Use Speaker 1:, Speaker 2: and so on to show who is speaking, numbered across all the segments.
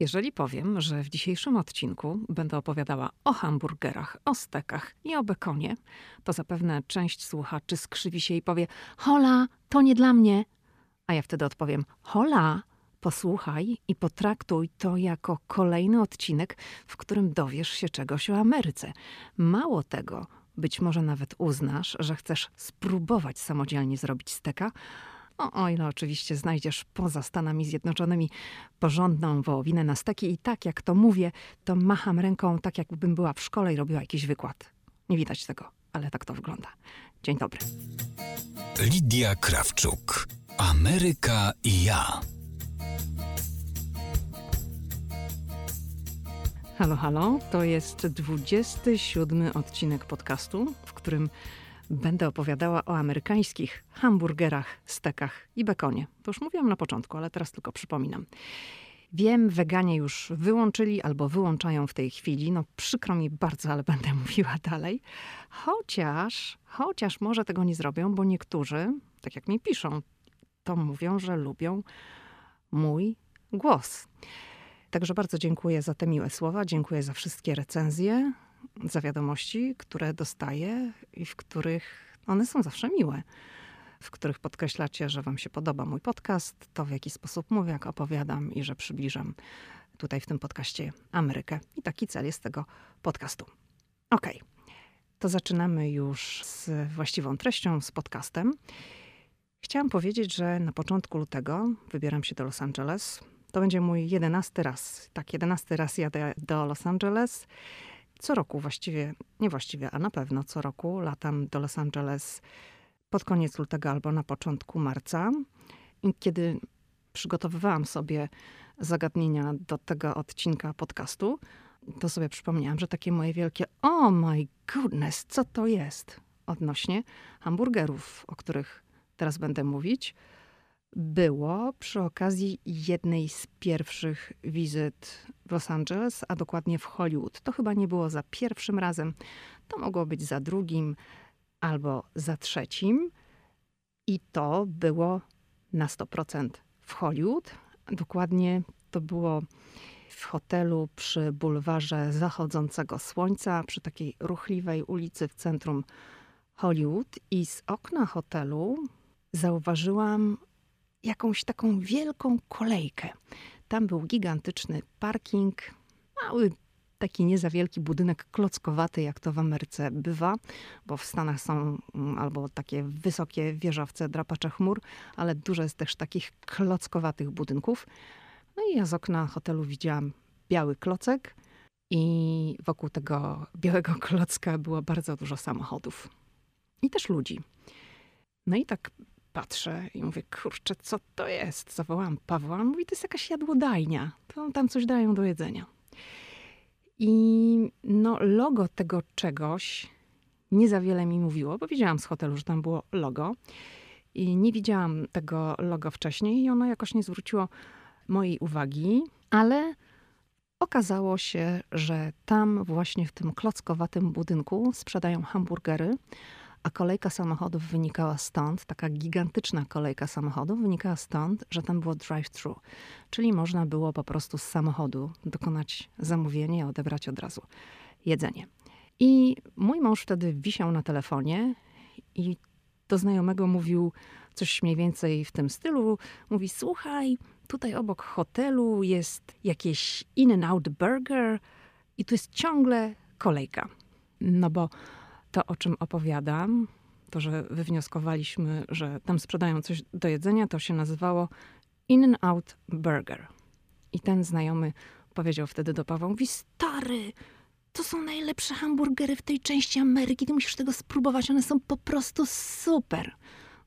Speaker 1: Jeżeli powiem, że w dzisiejszym odcinku będę opowiadała o hamburgerach, o stekach i o bekonie, to zapewne część słuchaczy skrzywi się i powie: Hola, to nie dla mnie. A ja wtedy odpowiem: Hola, posłuchaj i potraktuj to jako kolejny odcinek, w którym dowiesz się czegoś o Ameryce. Mało tego, być może nawet uznasz, że chcesz spróbować samodzielnie zrobić steka, o, o ile oczywiście znajdziesz poza Stanami Zjednoczonymi porządną wołowinę na steki i tak jak to mówię, to macham ręką tak jakbym była w szkole i robiła jakiś wykład. Nie widać tego, ale tak to wygląda. Dzień dobry.
Speaker 2: Lidia Krawczuk. Ameryka i ja.
Speaker 1: Halo, halo. To jest 27 odcinek podcastu, w którym będę opowiadała o amerykańskich hamburgerach, stekach i bekonie. To już mówiłam na początku, ale teraz tylko przypominam. Wiem, weganie już wyłączyli albo wyłączają w tej chwili. No przykro mi bardzo, ale będę mówiła dalej. Chociaż, chociaż może tego nie zrobią, bo niektórzy, tak jak mi piszą, to mówią, że lubią mój głos. Także bardzo dziękuję za te miłe słowa, dziękuję za wszystkie recenzje, za wiadomości, które dostaję i w których one są zawsze miłe. W których podkreślacie, że Wam się podoba mój podcast, to w jaki sposób mówię, jak opowiadam i że przybliżam tutaj w tym podcaście Amerykę. I taki cel jest tego podcastu. Ok, to zaczynamy już z właściwą treścią, z podcastem. Chciałam powiedzieć, że na początku lutego wybieram się do Los Angeles. To będzie mój jedenasty raz. Tak, jedenasty raz jadę do Los Angeles. Co roku właściwie, nie właściwie, a na pewno co roku latam do Los Angeles pod koniec lutego albo na początku marca. I kiedy przygotowywałam sobie zagadnienia do tego odcinka podcastu, to sobie przypomniałam, że takie moje wielkie oh my goodness, co to jest odnośnie hamburgerów, o których teraz będę mówić, było przy okazji jednej z pierwszych wizyt w Los Angeles, a dokładnie w Hollywood. To chyba nie było za pierwszym razem, to mogło być za drugim albo za trzecim. I to było na 100% w Hollywood. Dokładnie to było w hotelu przy bulwarze zachodzącego słońca, przy takiej ruchliwej ulicy w centrum Hollywood. I z okna hotelu zauważyłam jakąś taką wielką kolejkę. Tam był gigantyczny parking, mały taki nie za wielki budynek klockowaty, jak to w Ameryce bywa, bo w Stanach są mm, albo takie wysokie wieżowce, drapacze chmur, ale dużo jest też takich klockowatych budynków. No i ja z okna hotelu widziałam biały klocek i wokół tego białego klocka było bardzo dużo samochodów i też ludzi. No i tak patrzę i mówię, kurczę, co to jest? Zawołałam Pawła, mówi, to jest jakaś jadłodajnia, to tam coś dają do jedzenia. I no, logo tego czegoś nie za wiele mi mówiło, bo widziałam z hotelu, że tam było logo. I nie widziałam tego logo wcześniej i ono jakoś nie zwróciło mojej uwagi, ale okazało się, że tam właśnie w tym klockowatym budynku sprzedają hamburgery, a kolejka samochodów wynikała stąd, taka gigantyczna kolejka samochodów wynikała stąd, że tam było drive-thru, czyli można było po prostu z samochodu dokonać zamówienia i odebrać od razu jedzenie. I mój mąż wtedy wisiał na telefonie i do znajomego mówił coś mniej więcej w tym stylu. Mówi, słuchaj, tutaj obok hotelu jest jakieś In-N-Out Burger i tu jest ciągle kolejka. No bo to, o czym opowiadam, to, że wywnioskowaliśmy, że tam sprzedają coś do jedzenia, to się nazywało In-N-Out Burger. I ten znajomy powiedział wtedy do Pawła, mówi, stary, to są najlepsze hamburgery w tej części Ameryki, ty musisz tego spróbować, one są po prostu super.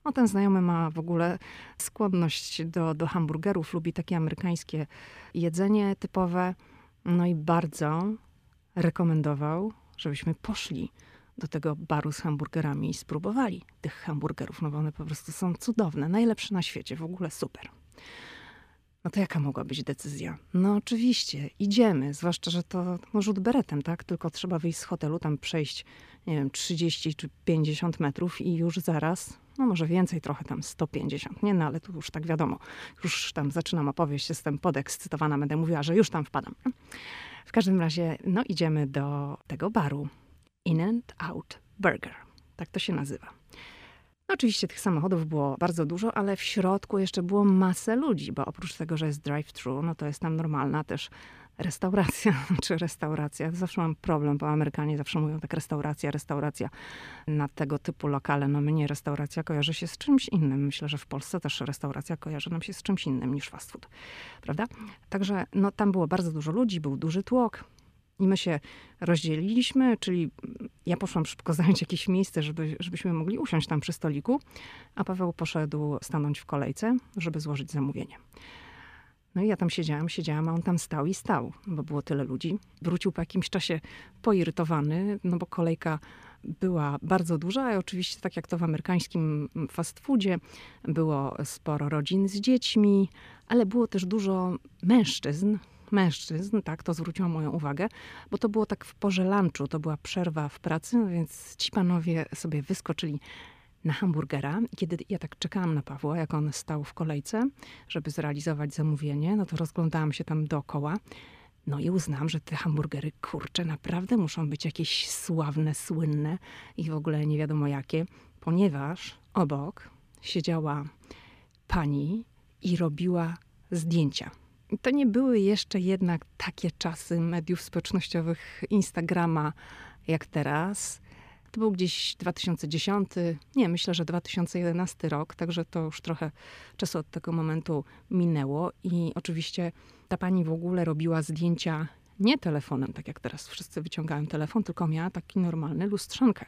Speaker 1: No ten znajomy ma w ogóle skłonność do, do hamburgerów, lubi takie amerykańskie jedzenie typowe, no i bardzo rekomendował, żebyśmy poszli do tego baru z hamburgerami i spróbowali tych hamburgerów, no bo one po prostu są cudowne, najlepsze na świecie, w ogóle super. No to jaka mogła być decyzja? No oczywiście, idziemy, zwłaszcza, że to no, rzut beretem, tak? Tylko trzeba wyjść z hotelu, tam przejść, nie wiem, 30 czy 50 metrów i już zaraz, No może więcej, trochę tam 150, nie? No ale tu już tak wiadomo. Już tam zaczynam opowieść, jestem podekscytowana, będę mówiła, że już tam wpadam. W każdym razie, no idziemy do tego baru. In and Out Burger. Tak to się nazywa. No, oczywiście tych samochodów było bardzo dużo, ale w środku jeszcze było masę ludzi, bo oprócz tego, że jest drive-thru, no to jest tam normalna też restauracja, czy restauracja. Zawsze mam problem, bo Amerykanie zawsze mówią tak restauracja, restauracja na tego typu lokale. No mnie restauracja kojarzy się z czymś innym. Myślę, że w Polsce też restauracja kojarzy nam się z czymś innym niż fast food, prawda? Także no, tam było bardzo dużo ludzi, był duży tłok. I my się rozdzieliliśmy, czyli ja poszłam szybko zająć jakieś miejsce, żeby, żebyśmy mogli usiąść tam przy stoliku, a Paweł poszedł stanąć w kolejce, żeby złożyć zamówienie. No i ja tam siedziałam, siedziałam, a on tam stał i stał, bo było tyle ludzi. Wrócił po jakimś czasie poirytowany, no bo kolejka była bardzo duża i oczywiście tak jak to w amerykańskim fast foodzie, było sporo rodzin z dziećmi, ale było też dużo mężczyzn, mężczyzn, tak, to zwróciło moją uwagę, bo to było tak w porze lunchu, to była przerwa w pracy, no więc ci panowie sobie wyskoczyli na hamburgera. Kiedy ja tak czekałam na Pawła, jak on stał w kolejce, żeby zrealizować zamówienie, no to rozglądałam się tam dookoła. No i uznałam, że te hamburgery, kurcze, naprawdę muszą być jakieś sławne, słynne i w ogóle nie wiadomo jakie, ponieważ obok siedziała pani i robiła zdjęcia. To nie były jeszcze jednak takie czasy mediów społecznościowych, Instagrama jak teraz. To był gdzieś 2010, nie, myślę, że 2011 rok, także to już trochę czasu od tego momentu minęło. I oczywiście ta pani w ogóle robiła zdjęcia nie telefonem, tak jak teraz wszyscy wyciągają telefon, tylko miała taki normalny lustrzankę.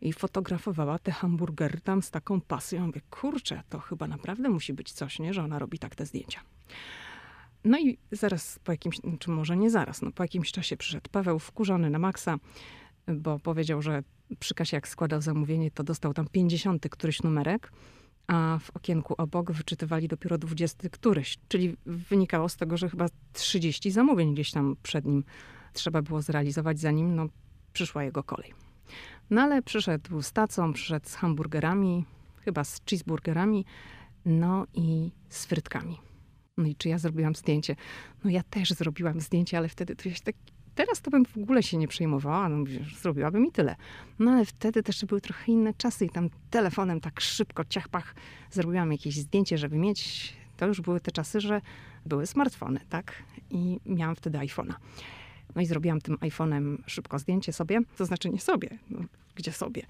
Speaker 1: I fotografowała te hamburgery tam z taką pasją. Mówię, kurczę, to chyba naprawdę musi być coś, nie, że ona robi tak te zdjęcia. No i zaraz po jakimś, czy może nie zaraz, no po jakimś czasie przyszedł Paweł wkurzony na maksa, bo powiedział, że przy kasie jak składał zamówienie, to dostał tam 50 któryś numerek, a w okienku obok wyczytywali dopiero 20 któryś. Czyli wynikało z tego, że chyba 30 zamówień gdzieś tam przed nim trzeba było zrealizować, zanim no, przyszła jego kolej. No ale przyszedł z tacą, przyszedł z hamburgerami, chyba z cheeseburgerami, no i z frytkami. No i czy ja zrobiłam zdjęcie? No ja też zrobiłam zdjęcie, ale wtedy to jest tak, teraz to bym w ogóle się nie przejmowała, no zrobiłabym i tyle. No ale wtedy też były trochę inne czasy i tam telefonem tak szybko, ciachpach, zrobiłam jakieś zdjęcie, żeby mieć, to już były te czasy, że były smartfony, tak? I miałam wtedy iPhone'a. No i zrobiłam tym iPhone'em szybko zdjęcie sobie, to znaczy nie sobie, no, gdzie sobie.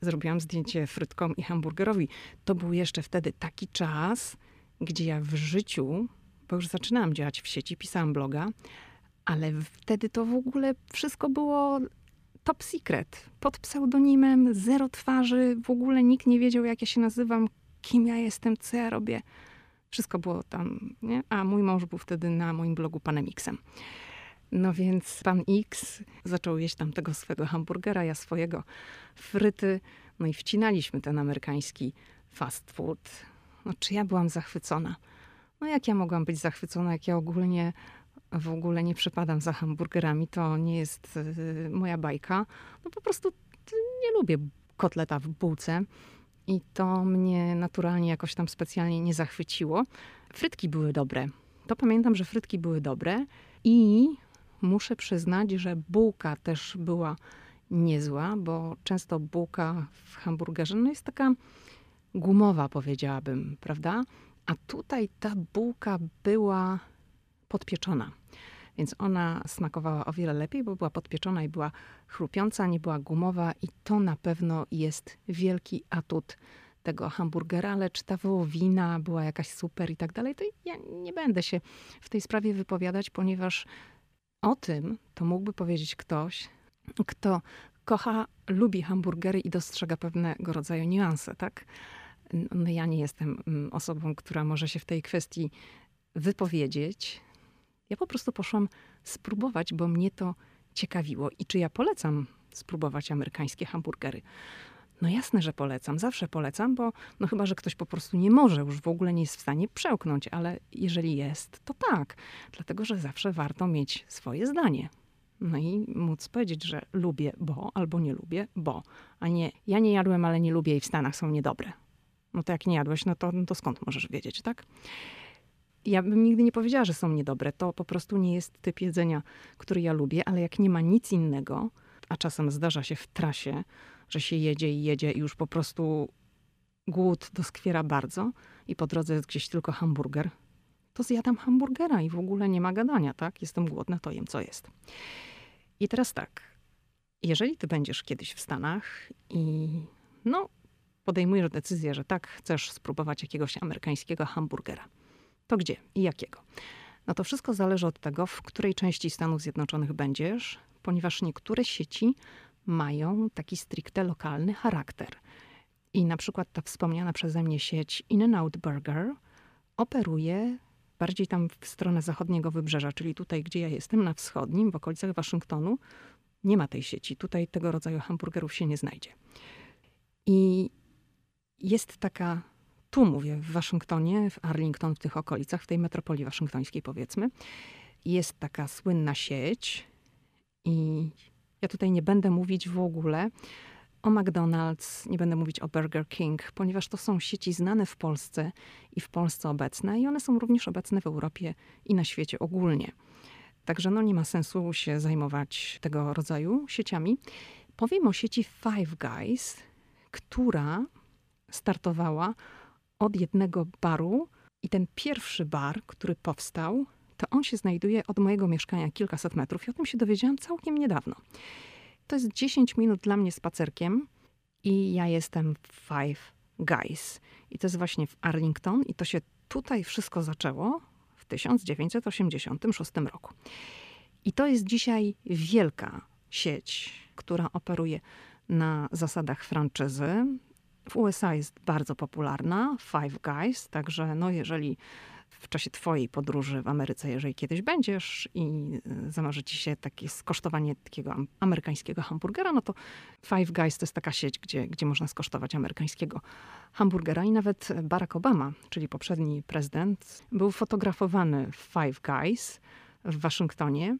Speaker 1: Zrobiłam zdjęcie frytkom i hamburgerowi. To był jeszcze wtedy taki czas, gdzie ja w życiu, bo już zaczynałam działać w sieci, pisałam bloga, ale wtedy to w ogóle wszystko było top secret. Pod pseudonimem, zero twarzy, w ogóle nikt nie wiedział, jak ja się nazywam, kim ja jestem, co ja robię. Wszystko było tam, nie? A mój mąż był wtedy na moim blogu Panem Xem. No więc pan X zaczął jeść tam tego swego hamburgera, ja swojego fryty. No i wcinaliśmy ten amerykański fast food. Czy ja byłam zachwycona? No jak ja mogłam być zachwycona, jak ja ogólnie w ogóle nie przepadam za hamburgerami, to nie jest y, moja bajka. No po prostu nie lubię kotleta w bułce i to mnie naturalnie jakoś tam specjalnie nie zachwyciło. Frytki były dobre. To pamiętam, że frytki były dobre i muszę przyznać, że bułka też była niezła, bo często bułka w hamburgerze no jest taka gumowa, powiedziałabym, prawda? A tutaj ta bułka była podpieczona. Więc ona smakowała o wiele lepiej, bo była podpieczona i była chrupiąca, nie była gumowa i to na pewno jest wielki atut tego hamburgera, lecz ta wołowina była jakaś super i tak dalej, to ja nie będę się w tej sprawie wypowiadać, ponieważ o tym to mógłby powiedzieć ktoś, kto kocha, lubi hamburgery i dostrzega pewnego rodzaju niuanse, tak? No ja nie jestem mm, osobą, która może się w tej kwestii wypowiedzieć. Ja po prostu poszłam spróbować, bo mnie to ciekawiło. I czy ja polecam spróbować amerykańskie hamburgery? No jasne, że polecam. Zawsze polecam, bo no chyba, że ktoś po prostu nie może, już w ogóle nie jest w stanie przełknąć, ale jeżeli jest, to tak. Dlatego, że zawsze warto mieć swoje zdanie. No i móc powiedzieć, że lubię, bo, albo nie lubię, bo, a nie ja nie jadłem, ale nie lubię i w Stanach są niedobre. No to jak nie jadłeś, no to, no to skąd możesz wiedzieć, tak? Ja bym nigdy nie powiedziała, że są niedobre. To po prostu nie jest typ jedzenia, który ja lubię, ale jak nie ma nic innego, a czasem zdarza się w trasie, że się jedzie i jedzie i już po prostu głód doskwiera bardzo i po drodze jest gdzieś tylko hamburger, to zjadam hamburgera i w ogóle nie ma gadania, tak? Jestem głodna, to jem co jest. I teraz tak, jeżeli ty będziesz kiedyś w Stanach i no, podejmujesz decyzję, że tak, chcesz spróbować jakiegoś amerykańskiego hamburgera, to gdzie i jakiego? No to wszystko zależy od tego, w której części Stanów Zjednoczonych będziesz, ponieważ niektóre sieci mają taki stricte lokalny charakter. I na przykład ta wspomniana przeze mnie sieć In-N-Out Burger operuje bardziej tam w stronę zachodniego wybrzeża, czyli tutaj, gdzie ja jestem, na wschodnim, w okolicach Waszyngtonu, nie ma tej sieci. Tutaj tego rodzaju hamburgerów się nie znajdzie. I jest taka, tu mówię, w Waszyngtonie, w Arlington, w tych okolicach, w tej metropolii waszyngtońskiej powiedzmy, jest taka słynna sieć i ja tutaj nie będę mówić w ogóle o McDonald's, nie będę mówić o Burger King, ponieważ to są sieci znane w Polsce i w Polsce obecne i one są również obecne w Europie i na świecie ogólnie. Także no nie ma sensu się zajmować tego rodzaju sieciami. Powiem o sieci Five Guys, która startowała od jednego baru i ten pierwszy bar, który powstał, to on się znajduje od mojego mieszkania kilkaset metrów i o tym się dowiedziałam całkiem niedawno. To jest 10 minut dla mnie spacerkiem i ja jestem Five Guys. I to jest właśnie w Arlington i to się tutaj wszystko zaczęło w 1986 roku. I to jest dzisiaj wielka sieć, która operuje na zasadach franczyzy. W USA jest bardzo popularna, Five Guys, także no jeżeli w czasie twojej podróży w Ameryce, jeżeli kiedyś będziesz i y, zamarzy ci się takie skosztowanie takiego amerykańskiego hamburgera, no to Five Guys to jest taka sieć, gdzie, gdzie można skosztować amerykańskiego hamburgera. I nawet Barack Obama, czyli poprzedni prezydent, był fotografowany w Five Guys w Waszyngtonie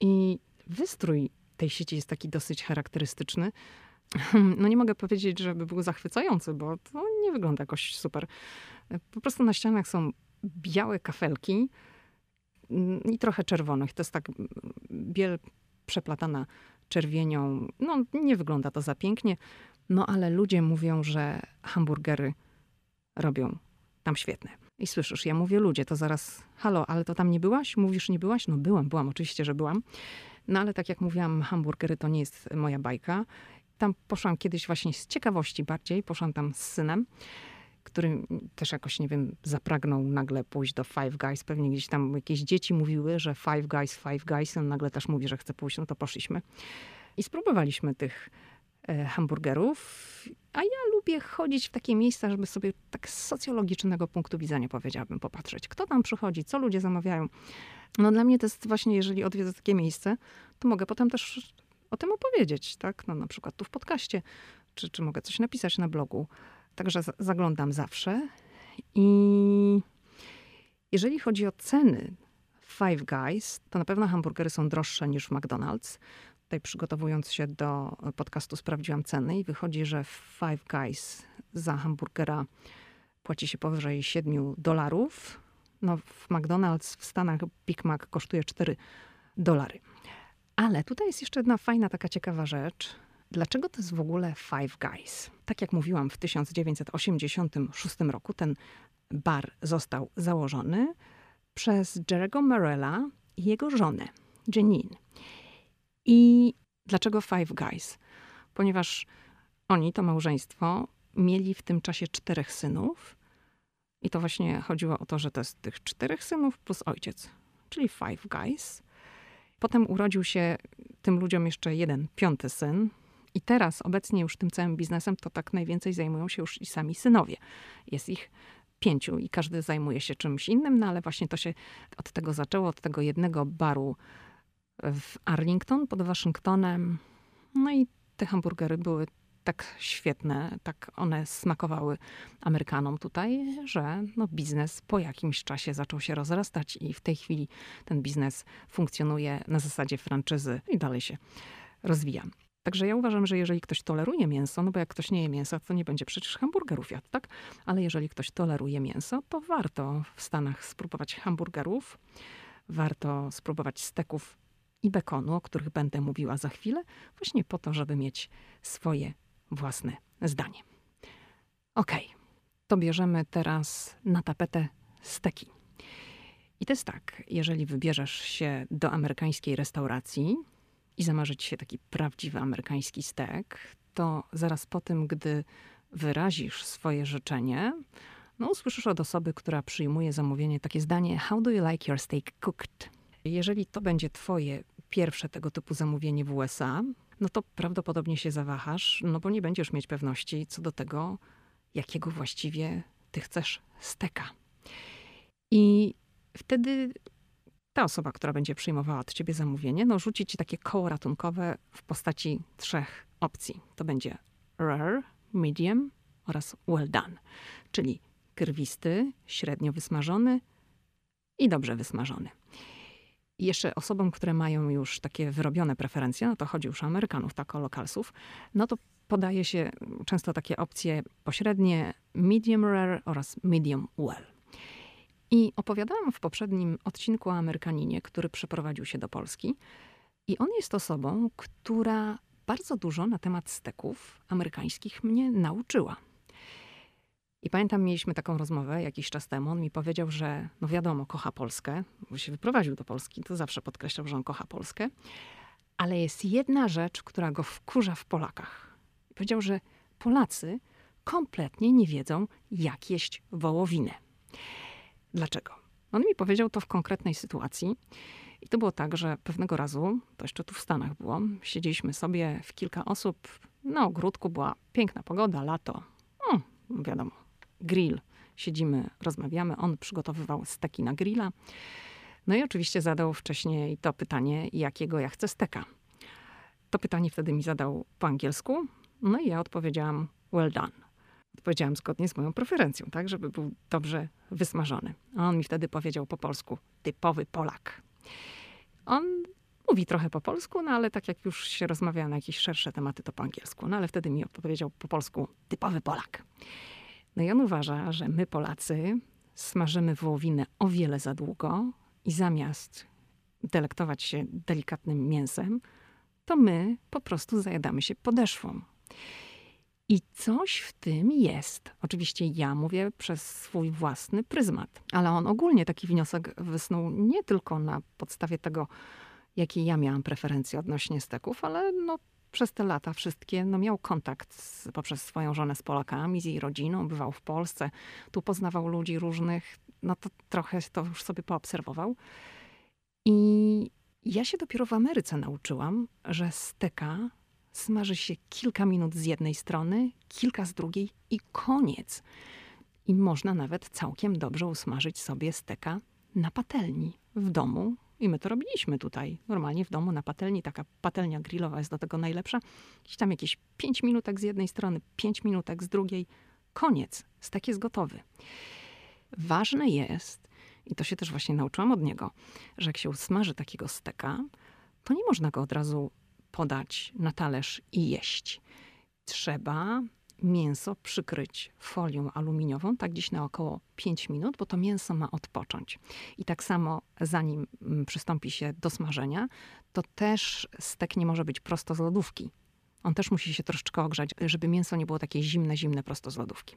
Speaker 1: i wystrój tej sieci jest taki dosyć charakterystyczny. No nie mogę powiedzieć, żeby był zachwycający, bo to nie wygląda jakoś super. Po prostu na ścianach są białe kafelki mm, i trochę czerwonych. To jest tak mm, biel przeplatana czerwienią. No, nie wygląda to za pięknie, no ale ludzie mówią, że hamburgery robią tam świetne. I słyszysz, ja mówię ludzie, to zaraz, halo, ale to tam nie byłaś? Mówisz, nie byłaś? No byłam, byłam, oczywiście, że byłam. No ale tak jak mówiłam, hamburgery to nie jest moja bajka. Tam poszłam kiedyś właśnie z ciekawości bardziej, poszłam tam z synem który też jakoś, nie wiem, zapragnął nagle pójść do Five Guys. Pewnie gdzieś tam jakieś dzieci mówiły, że Five Guys, Five Guys. On nagle też mówi, że chce pójść, no to poszliśmy. I spróbowaliśmy tych e, hamburgerów. A ja lubię chodzić w takie miejsca, żeby sobie tak z socjologicznego punktu widzenia, powiedziałabym, popatrzeć. Kto tam przychodzi, co ludzie zamawiają. No dla mnie to jest właśnie, jeżeli odwiedzę takie miejsce, to mogę potem też o tym opowiedzieć, tak? No na przykład tu w podcaście, czy, czy mogę coś napisać na blogu. Także zaglądam zawsze. I jeżeli chodzi o ceny Five Guys, to na pewno hamburgery są droższe niż w McDonald's. Tutaj przygotowując się do podcastu sprawdziłam ceny i wychodzi, że Five Guys za hamburgera płaci się powyżej 7 dolarów. No w McDonald's w Stanach Big Mac kosztuje 4 dolary. Ale tutaj jest jeszcze jedna fajna, taka ciekawa rzecz. Dlaczego to jest w ogóle Five Guys? Tak jak mówiłam, w 1986 roku ten bar został założony przez Jerego Morella i jego żonę, Janine. I dlaczego Five Guys? Ponieważ oni, to małżeństwo, mieli w tym czasie czterech synów. I to właśnie chodziło o to, że to jest tych czterech synów plus ojciec, czyli Five Guys. Potem urodził się tym ludziom jeszcze jeden piąty syn, i teraz obecnie już tym całym biznesem to tak najwięcej zajmują się już i sami synowie. Jest ich pięciu i każdy zajmuje się czymś innym, no ale właśnie to się od tego zaczęło, od tego jednego baru w Arlington pod Waszyngtonem. No i te hamburgery były tak świetne, tak one smakowały Amerykanom tutaj, że no biznes po jakimś czasie zaczął się rozrastać i w tej chwili ten biznes funkcjonuje na zasadzie franczyzy i dalej się rozwija. Także ja uważam, że jeżeli ktoś toleruje mięso, no bo jak ktoś nie je mięsa, to nie będzie przecież hamburgerów jadł, tak? Ale jeżeli ktoś toleruje mięso, to warto w Stanach spróbować hamburgerów, warto spróbować steków i bekonu, o których będę mówiła za chwilę, właśnie po to, żeby mieć swoje własne zdanie. Okej, okay. to bierzemy teraz na tapetę steki. I to jest tak, jeżeli wybierzesz się do amerykańskiej restauracji i zamarzy ci się taki prawdziwy amerykański stek, to zaraz po tym, gdy wyrazisz swoje życzenie, no usłyszysz od osoby, która przyjmuje zamówienie takie zdanie How do you like your steak cooked? Jeżeli to będzie twoje pierwsze tego typu zamówienie w USA, no to prawdopodobnie się zawahasz, no bo nie będziesz mieć pewności co do tego, jakiego właściwie ty chcesz steka. I wtedy ta osoba, która będzie przyjmowała od ciebie zamówienie, no rzuci ci takie koło ratunkowe w postaci trzech opcji. To będzie rare, medium oraz well done, czyli krwisty, średnio wysmażony i dobrze wysmażony. Jeszcze osobom, które mają już takie wyrobione preferencje, no to chodzi już o Amerykanów, tak o lokalsów, no to podaje się często takie opcje pośrednie medium rare oraz medium well. I opowiadałam w poprzednim odcinku o Amerykaninie, który przeprowadził się do Polski. I on jest osobą, która bardzo dużo na temat steków amerykańskich mnie nauczyła. I pamiętam, mieliśmy taką rozmowę jakiś czas temu. On mi powiedział, że no wiadomo, kocha Polskę, bo się wyprowadził do Polski, to zawsze podkreślał, że on kocha Polskę. Ale jest jedna rzecz, która go wkurza w Polakach. Powiedział, że Polacy kompletnie nie wiedzą, jak jeść wołowinę. Dlaczego? On mi powiedział to w konkretnej sytuacji. I to było tak, że pewnego razu, to jeszcze tu w Stanach było, siedzieliśmy sobie w kilka osób na ogródku, była piękna pogoda, lato. O, wiadomo, grill. Siedzimy, rozmawiamy. On przygotowywał steki na grilla. No i oczywiście zadał wcześniej to pytanie, jakiego ja chcę steka. To pytanie wtedy mi zadał po angielsku. No i ja odpowiedziałam well done odpowiedziałam zgodnie z moją preferencją, tak, żeby był dobrze wysmażony. A on mi wtedy powiedział po polsku, typowy Polak. On mówi trochę po polsku, no ale tak jak już się rozmawia na jakieś szersze tematy, to po angielsku. No ale wtedy mi odpowiedział po polsku, typowy Polak. No i on uważa, że my Polacy smażymy wołowinę o wiele za długo i zamiast delektować się delikatnym mięsem, to my po prostu zajadamy się podeszwą. I coś w tym jest. Oczywiście ja mówię przez swój własny pryzmat, ale on ogólnie taki wniosek wysnuł nie tylko na podstawie tego, jakie ja miałam preferencje odnośnie steków, ale no, przez te lata wszystkie no, miał kontakt z, poprzez swoją żonę z Polakami, z jej rodziną, bywał w Polsce, tu poznawał ludzi różnych, no to trochę to już sobie poobserwował. I ja się dopiero w Ameryce nauczyłam, że steka smaży się kilka minut z jednej strony, kilka z drugiej i koniec. I można nawet całkiem dobrze usmażyć sobie steka na patelni w domu. I my to robiliśmy tutaj, normalnie w domu na patelni. Taka patelnia grillowa jest do tego najlepsza. Gdzieś tam jakieś 5 minutek z jednej strony, 5 minutek z drugiej. Koniec. Stek jest gotowy. Ważne jest, i to się też właśnie nauczyłam od niego, że jak się usmaży takiego steka, to nie można go od razu podać na talerz i jeść. Trzeba mięso przykryć folią aluminiową, tak gdzieś na około 5 minut, bo to mięso ma odpocząć. I tak samo zanim mm, przystąpi się do smażenia, to też stek nie może być prosto z lodówki. On też musi się troszeczkę ogrzać, żeby mięso nie było takie zimne, zimne prosto z lodówki.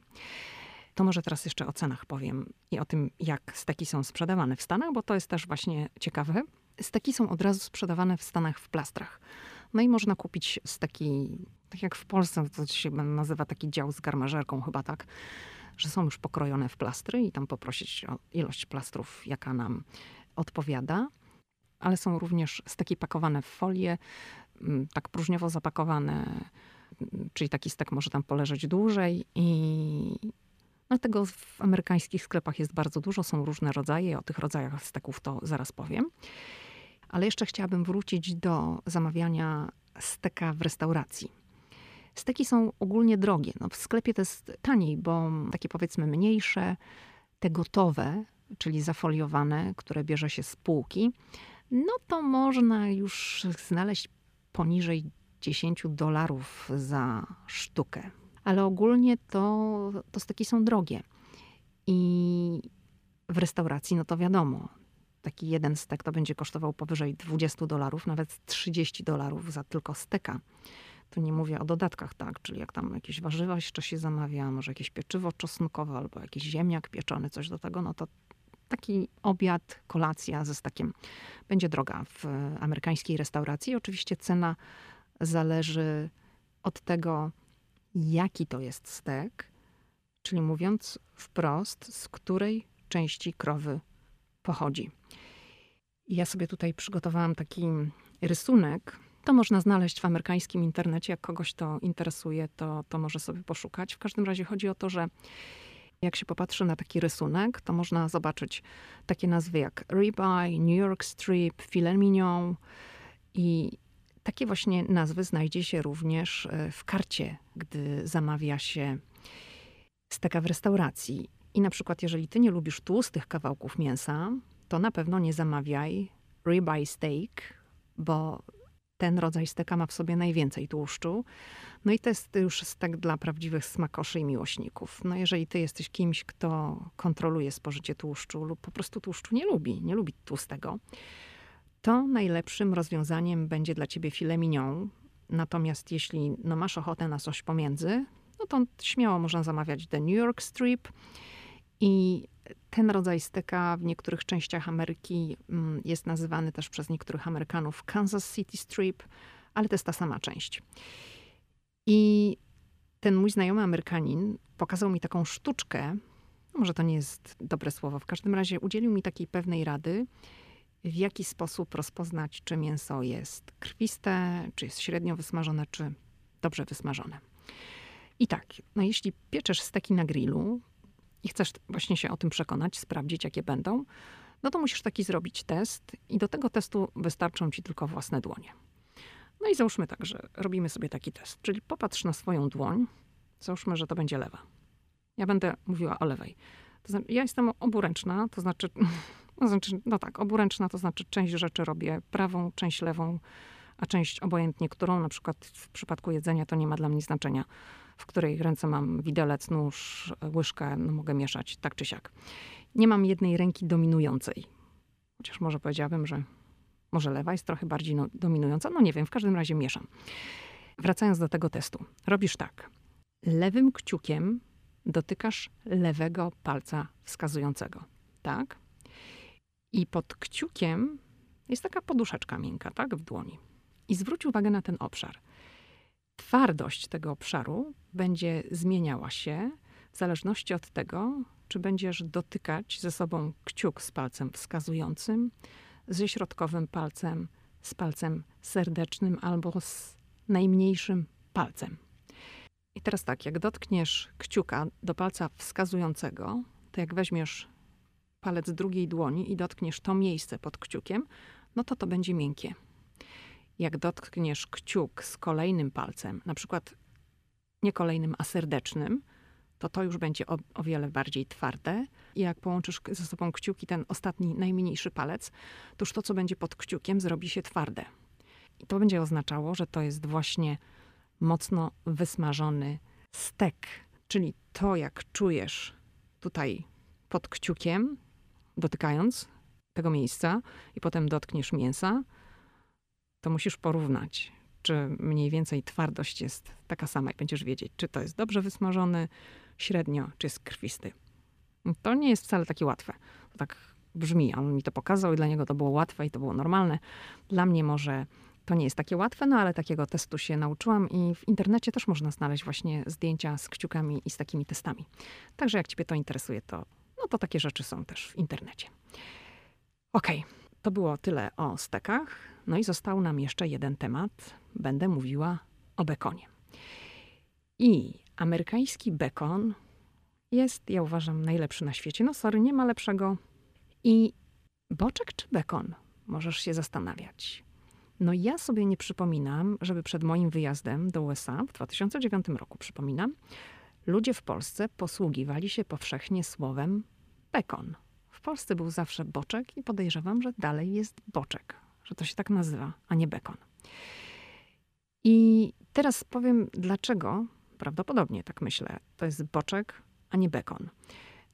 Speaker 1: To może teraz jeszcze o cenach powiem i o tym, jak steki są sprzedawane w Stanach, bo to jest też właśnie ciekawe. Steki są od razu sprzedawane w Stanach w plastrach. No i można kupić z taki, tak jak w Polsce, to się nazywa taki dział z garmażerką chyba tak, że są już pokrojone w plastry i tam poprosić o ilość plastrów, jaka nam odpowiada. Ale są również steki pakowane w folię, mm, tak próżniowo zapakowane, czyli taki stek może tam poleżeć dłużej i Dlatego w amerykańskich sklepach jest bardzo dużo, są różne rodzaje. O tych rodzajach steków to zaraz powiem. Ale jeszcze chciałabym wrócić do zamawiania steka w restauracji. Steki są ogólnie drogie. No w sklepie to jest taniej, bo takie powiedzmy mniejsze, te gotowe, czyli zafoliowane, które bierze się z półki, no to można już znaleźć poniżej 10 dolarów za sztukę. Ale ogólnie to, to steki są drogie. I w restauracji, no to wiadomo, taki jeden stek to będzie kosztował powyżej 20 dolarów, nawet 30 dolarów za tylko steka. Tu nie mówię o dodatkach, tak, czyli jak tam jakieś warzywa jeszcze się zamawia, może jakieś pieczywo czosnkowe albo jakiś ziemniak pieczony, coś do tego, no to taki obiad, kolacja ze stekiem będzie droga w amerykańskiej restauracji. Oczywiście cena zależy od tego, jaki to jest stek, czyli mówiąc wprost, z której części krowy pochodzi. Ja sobie tutaj przygotowałam taki rysunek. To można znaleźć w amerykańskim internecie. Jak kogoś to interesuje, to, to może sobie poszukać. W każdym razie chodzi o to, że jak się popatrzy na taki rysunek, to można zobaczyć takie nazwy jak ribeye, New York strip, filet mignon i takie właśnie nazwy znajdzie się również e, w karcie, gdy zamawia się steka w restauracji. I na przykład, jeżeli ty nie lubisz tłustych kawałków mięsa, to na pewno nie zamawiaj ribeye steak, bo ten rodzaj steka ma w sobie najwięcej tłuszczu. No i to jest już stek dla prawdziwych smakoszy i miłośników. No jeżeli ty jesteś kimś, kto kontroluje spożycie tłuszczu lub po prostu tłuszczu nie lubi, nie lubi tłustego, to najlepszym rozwiązaniem będzie dla ciebie filet mignon. Natomiast jeśli no, masz ochotę na coś pomiędzy, no to śmiało można zamawiać The New York Strip. I ten rodzaj steka w niektórych częściach Ameryki mm, jest nazywany też przez niektórych Amerykanów Kansas City Strip, ale to jest ta sama część. I ten mój znajomy Amerykanin pokazał mi taką sztuczkę, no może to nie jest dobre słowo, w każdym razie udzielił mi takiej pewnej rady, w jaki sposób rozpoznać, czy mięso jest krwiste, czy jest średnio wysmażone, czy dobrze wysmażone. I tak, no jeśli pieczesz steki na grillu i chcesz właśnie się o tym przekonać, sprawdzić, jakie będą, no to musisz taki zrobić test i do tego testu wystarczą ci tylko własne dłonie. No i załóżmy tak, że robimy sobie taki test, czyli popatrz na swoją dłoń, załóżmy, że to będzie lewa. Ja będę mówiła o lewej. To znaczy, ja jestem oburęczna, to znaczy, znaczy, no tak, oburęczna to znaczy część rzeczy robię prawą, część lewą, a część obojętnie którą, na przykład w przypadku jedzenia to nie ma dla mnie znaczenia, w której ręce mam widelec, nóż, łyżkę, no mogę mieszać tak czy siak. Nie mam jednej ręki dominującej. Chociaż może powiedziałabym, że może lewa jest trochę bardziej no, dominująca. No nie wiem, w każdym razie mieszam. Wracając do tego testu. Robisz tak. Lewym kciukiem dotykasz lewego palca wskazującego. Tak? I pod kciukiem jest taka poduszeczka miękka, tak? W dłoni. I zwróć uwagę na ten obszar. Twardość tego obszaru będzie zmieniała się w zależności od tego, czy będziesz dotykać ze sobą kciuk z palcem wskazującym, ze środkowym palcem, z palcem serdecznym albo z najmniejszym palcem. I teraz tak, jak dotkniesz kciuka do palca wskazującego, to jak weźmiesz palec drugiej dłoni i dotkniesz to miejsce pod kciukiem, no to to będzie miękkie. Jak dotkniesz kciuk z kolejnym palcem, na przykład nie kolejnym, a serdecznym, to to już będzie o, o, wiele bardziej twarde. I jak połączysz ze sobą kciuki, ten ostatni, najmniejszy palec, to już to, co będzie pod kciukiem, zrobi się twarde. I to będzie oznaczało, że to jest właśnie mocno wysmażony stek. Czyli to, jak czujesz tutaj pod kciukiem, dotykając tego miejsca i potem dotkniesz mięsa, to musisz porównać, czy mniej więcej twardość jest taka sama i będziesz wiedzieć, czy to jest dobrze wysmażony, średnio, czy jest krwisty. To nie jest wcale takie łatwe. To tak brzmi. On mi to pokazał i dla niego to było łatwe i to było normalne. Dla mnie może to nie jest takie łatwe, no ale takiego testu się nauczyłam i w internecie też można znaleźć właśnie zdjęcia z kciukami i z takimi testami. Także jak ciebie to interesuje, to, no to takie rzeczy są też w internecie. Okej, okay, to było tyle o stekach. No i został nam jeszcze jeden temat. Będę mówiła o bekonie. I amerykański bekon jest, ja uważam, najlepszy na świecie. No sorry, nie ma lepszego. I boczek czy bekon? Możesz się zastanawiać. No ja sobie nie przypominam, żeby przed moim wyjazdem do USA w 2009 roku, przypominam, ludzie w Polsce posługiwali się powszechnie słowem bekon. W Polsce był zawsze boczek i podejrzewam, że dalej jest boczek, że to się tak nazywa, a nie bekon. I teraz powiem, dlaczego, prawdopodobnie tak myślę, to jest boczek, a nie bekon.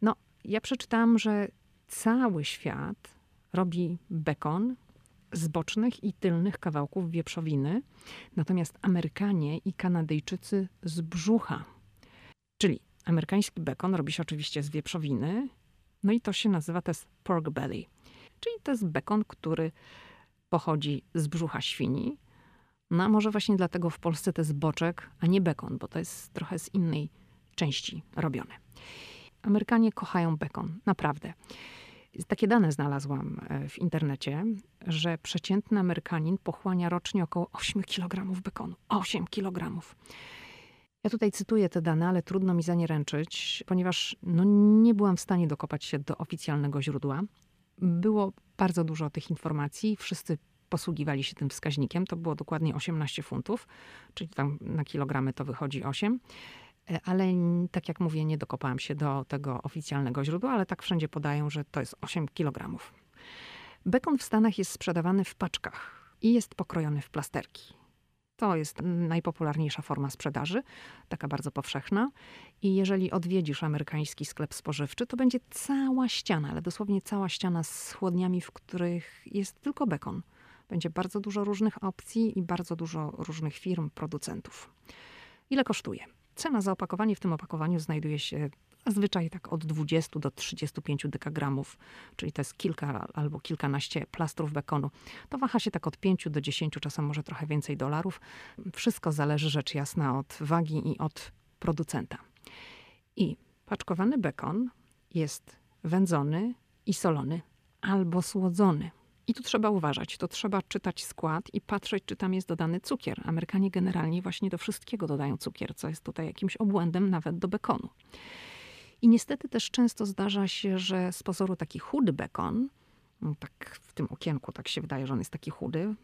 Speaker 1: No, ja przeczytałam, że cały świat robi bekon z bocznych i tylnych kawałków wieprzowiny, natomiast Amerykanie i Kanadyjczycy z brzucha. Czyli amerykański bekon robi się oczywiście z wieprzowiny, no i to się nazywa, jest pork belly. Czyli to jest bekon, który pochodzi z brzucha świni. No a może właśnie dlatego w Polsce to jest boczek, a nie bekon, bo to jest trochę z innej części robione. Amerykanie kochają bekon, naprawdę. Takie dane znalazłam e, w internecie, że przeciętny Amerykanin pochłania rocznie około 8 kg bekonu. 8 kg. Ja tutaj cytuję te dane, ale trudno mi za nie ręczyć, ponieważ no, nie byłam w stanie dokopać się do oficjalnego źródła. Było bardzo dużo tych informacji, wszyscy posługiwali się tym wskaźnikiem. To było dokładnie 18 funtów, czyli tam na kilogramy to wychodzi 8. E, ale tak jak mówię, nie dokopałam się do tego oficjalnego źródła, ale tak wszędzie podają, że to jest 8 kg. Bekon w Stanach jest sprzedawany w paczkach i jest pokrojony w plasterki. To jest najpopularniejsza forma sprzedaży, taka bardzo powszechna. I jeżeli odwiedzisz amerykański sklep spożywczy, to będzie cała ściana, ale dosłownie cała ściana z chłodniami, w których jest tylko bekon. Będzie bardzo dużo różnych opcji i bardzo dużo różnych firm, producentów. Ile kosztuje? Cena za opakowanie w tym opakowaniu znajduje się zazwyczaj tak od 20 do 35 dekagramów, czyli to jest kilka albo kilkanaście plastrów bekonu. To waha się tak od 5 do 10, czasem może trochę więcej dolarów. Wszystko zależy rzecz jasna od wagi i od producenta. I paczkowany bekon jest wędzony i solony albo słodzony. I tu trzeba uważać, to trzeba czytać skład i patrzeć, czy tam jest dodany cukier. Amerykanie generalnie właśnie do wszystkiego dodają cukier, co jest tutaj jakimś obłędem nawet do bekonu. I niestety też często zdarza się, że z pozoru taki chudy bekon, no tak w tym okienku tak się wydaje, że on jest taki chudy,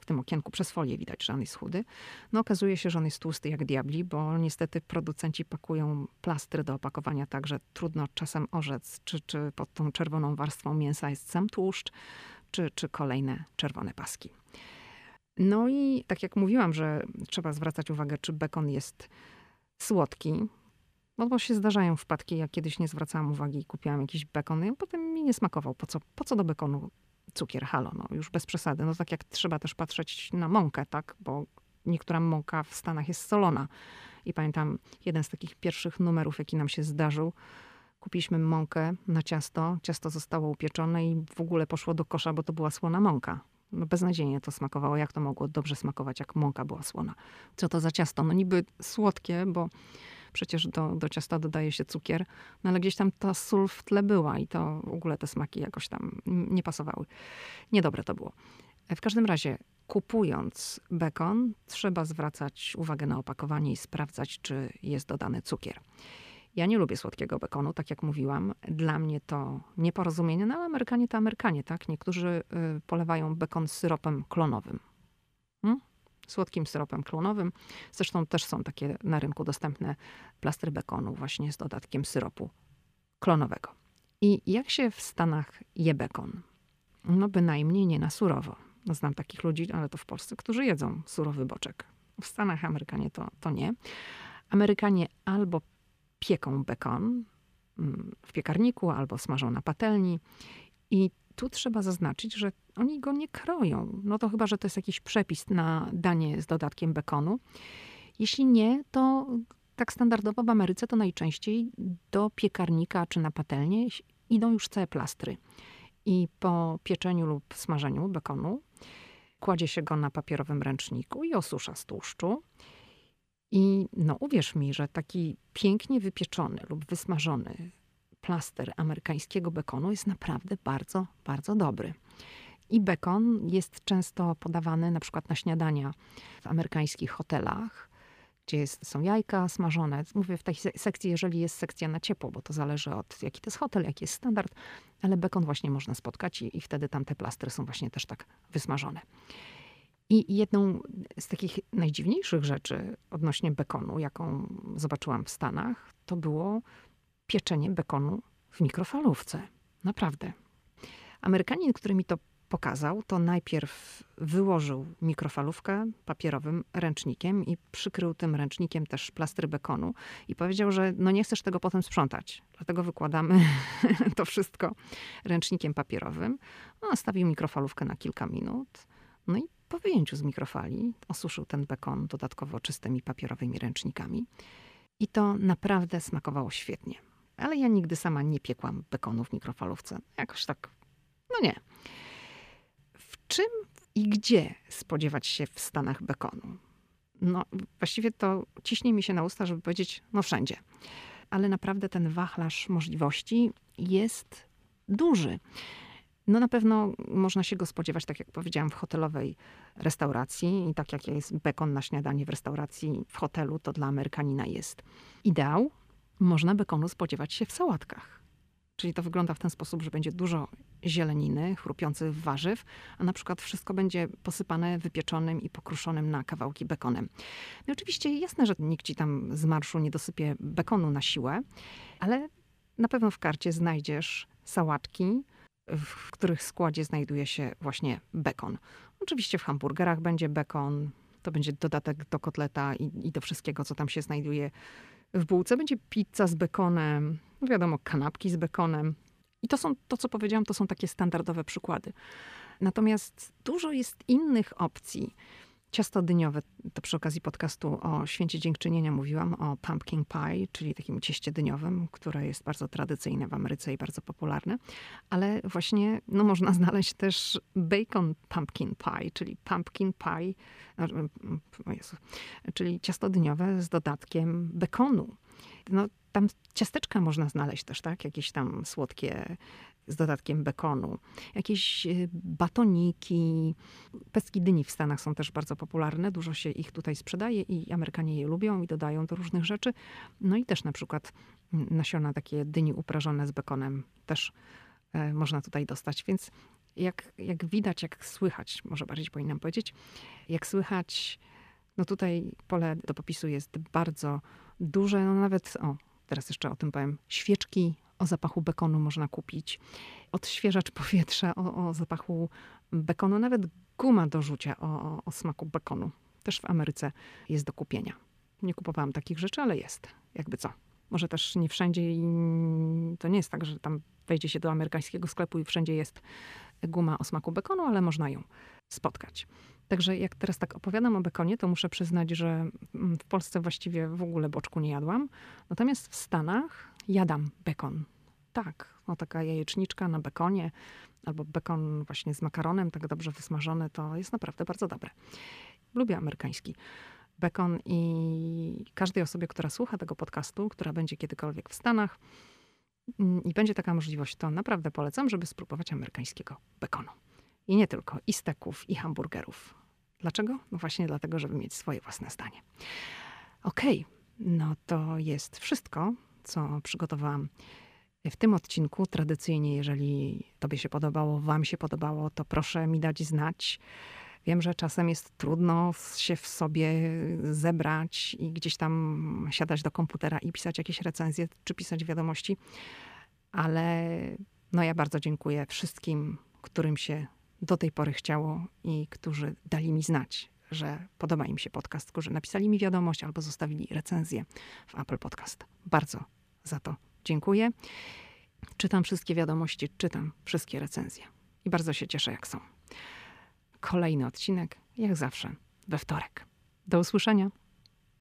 Speaker 1: w tym okienku przez folię widać, że on jest chudy, no okazuje się, że on jest tłusty jak diabli, bo niestety producenci pakują plastry do opakowania tak, że trudno czasem orzec, czy, czy pod tą czerwoną warstwą mięsa jest sam tłuszcz, czy, czy kolejne czerwone paski. No i tak jak mówiłam, że trzeba zwracać uwagę, czy bekon jest słodki, no bo się zdarzają wpadki, ja kiedyś nie zwracałam uwagi i kupiłam jakiś bekon, i potem mi nie smakował. Po co, po co do bekonu cukier? Halo, no już bez przesady. No tak jak trzeba też patrzeć na mąkę, tak? Bo niektóra mąka w Stanach jest solona. I pamiętam jeden z takich pierwszych numerów, jaki nam się zdarzył, Kupiliśmy mąkę na ciasto, ciasto zostało upieczone i w ogóle poszło do kosza, bo to była słona mąka. No beznadziejnie to smakowało. Jak to mogło dobrze smakować, jak mąka była słona? Co to za ciasto? No niby słodkie, bo przecież do, do ciasta dodaje się cukier, no ale gdzieś tam ta sól w tle była i to w ogóle te smaki jakoś tam nie pasowały. Niedobre to było. W każdym razie, kupując bekon, trzeba zwracać uwagę na opakowanie i sprawdzać, czy jest dodany cukier. Ja nie lubię słodkiego bekonu, tak jak mówiłam. Dla mnie to nieporozumienie, no ale Amerykanie to Amerykanie, tak? Niektórzy y, polewają bekon syropem klonowym. Hmm? Słodkim syropem klonowym. Zresztą też są takie na rynku dostępne plastry bekonu właśnie z dodatkiem syropu klonowego. I jak się w Stanach je bekon? No bynajmniej nie na surowo. No, znam takich ludzi, ale to w Polsce, którzy jedzą surowy boczek. W Stanach Amerykanie to, to nie. Amerykanie albo pieką bekon mm, w piekarniku albo smażą na patelni. I tu trzeba zaznaczyć, że oni go nie kroją. No to chyba, że to jest jakiś przepis na danie z dodatkiem bekonu. Jeśli nie, to tak standardowo w Ameryce to najczęściej do piekarnika czy na patelnię idą już całe plastry. I po pieczeniu lub smażeniu bekonu kładzie się go na papierowym ręczniku i osusza z tłuszczu. I no uwierz mi, że taki pięknie wypieczony lub wysmażony plaster amerykańskiego bekonu jest naprawdę bardzo, bardzo dobry. I bekon jest często podawany na przykład na śniadania w amerykańskich hotelach, gdzie jest, są jajka smażone. Mówię w tej sekcji, jeżeli jest sekcja na ciepło, bo to zależy od jaki to jest hotel, jaki jest standard, ale bekon właśnie można spotkać i, i wtedy tam te plastry są właśnie też tak wysmażone. I jedną z takich najdziwniejszych rzeczy odnośnie bekonu, jaką zobaczyłam w Stanach, to było pieczenie bekonu w mikrofalówce. Naprawdę. Amerykanin, który mi to pokazał, to najpierw wyłożył mikrofalówkę papierowym ręcznikiem i przykrył tym ręcznikiem też plastry bekonu i powiedział, że no nie chcesz tego potem sprzątać, dlatego wykładamy to wszystko ręcznikiem papierowym. No, nastawił mikrofalówkę na kilka minut, no i po wyjęciu z mikrofali osuszył ten bekon dodatkowo czystymi papierowymi ręcznikami. I to naprawdę smakowało świetnie. Ale ja nigdy sama nie piekłam bekonu w mikrofalówce. Jakoś tak, no nie. W czym i gdzie spodziewać się w Stanach bekonu? No, właściwie to ciśnie mi się na usta, żeby powiedzieć, no wszędzie. Ale naprawdę ten wachlarz możliwości jest duży. No na pewno można się go spodziewać, tak jak powiedziałam, w hotelowej restauracji. I tak jak jest bekon na śniadanie w restauracji w hotelu, to dla Amerykanina jest ideał. Można bekonu spodziewać się w sałatkach. Czyli to wygląda w ten sposób, że będzie dużo zieleniny, chrupiących warzyw, a na przykład wszystko będzie posypane wypieczonym i pokruszonym na kawałki bekonem. No oczywiście jasne, że nikt ci tam z marszu nie dosypie bekonu na siłę, ale na pewno w karcie znajdziesz sałatki, w których składzie znajduje się właśnie bekon. Oczywiście w hamburgerach będzie bekon, to będzie dodatek do kotleta i, i do wszystkiego, co tam się znajduje w bułce. Będzie pizza z bekonem, no wiadomo, kanapki z bekonem. I to są, to co powiedziałam, to są takie standardowe przykłady. Natomiast dużo jest innych opcji. Ciasto dyniowe, to przy okazji podcastu o święcie dziękczynienia mówiłam, o pumpkin pie, czyli takim cieście dyniowym, które jest bardzo tradycyjne w Ameryce i bardzo popularne. Ale właśnie no, można znaleźć też bacon pumpkin pie, czyli pumpkin pie, o Jezu, czyli ciasto dyniowe z dodatkiem bekonu. No, tam ciasteczka można znaleźć też, tak? Jakieś tam słodkie z dodatkiem bekonu. Jakieś y, batoniki, pestki dyni w Stanach są też bardzo popularne. Dużo się ich tutaj sprzedaje i Amerykanie je lubią i dodają do różnych rzeczy. No i też na przykład mm, nasiona takie dyni uprażone z bekonem też e, można tutaj dostać. Więc jak, jak widać, jak słychać, może bardziej powinnam powiedzieć, jak słychać, no tutaj pole do popisu jest bardzo duże, no nawet, o, teraz jeszcze o tym powiem, świeczki o zapachu bekonu można kupić. Odświeżacz powietrza o, o zapachu bekonu, nawet guma do rzucia o, o, smaku bekonu. Też w Ameryce jest do kupienia. Nie kupowałam takich rzeczy, ale jest. Jakby co. Może też nie wszędzie i to nie jest tak, że tam wejdzie się do amerykańskiego sklepu i wszędzie jest guma o smaku bekonu, ale można ją spotkać. Także jak teraz tak opowiadam o bekonie, to muszę przyznać, że mm, w Polsce właściwie w ogóle boczku nie jadłam. Natomiast w Stanach jadam bekon. Tak, no taka jajeczniczka na bekonie albo bekon właśnie z makaronem, tak dobrze wysmażony, to jest naprawdę bardzo dobre. Lubię amerykański bekon i każdej osobie, która słucha tego podcastu, która będzie kiedykolwiek w Stanach mm, i będzie taka możliwość, to naprawdę polecam, żeby spróbować amerykańskiego bekonu. I nie tylko, i steków, i hamburgerów. Dlaczego? No właśnie dlatego, żeby mieć swoje własne zdanie. Okej, okay, no to jest wszystko, co przygotowałam w tym odcinku. Tradycyjnie, jeżeli Tobie się podobało, Wam się podobało, to proszę mi dać znać. Wiem, że czasem jest trudno się w sobie zebrać i gdzieś tam siadać do komputera i pisać jakieś recenzje czy pisać wiadomości, ale no ja bardzo dziękuję wszystkim, którym się do tej pory chciało i którzy dali mi znać, że podoba im się podcast, którzy napisali mi wiadomość albo zostawili recenzję w Apple Podcast. Bardzo za to dziękuję. Czytam wszystkie wiadomości, czytam wszystkie recenzje i bardzo się cieszę, jak są. Kolejny odcinek, jak zawsze, we wtorek. Do usłyszenia.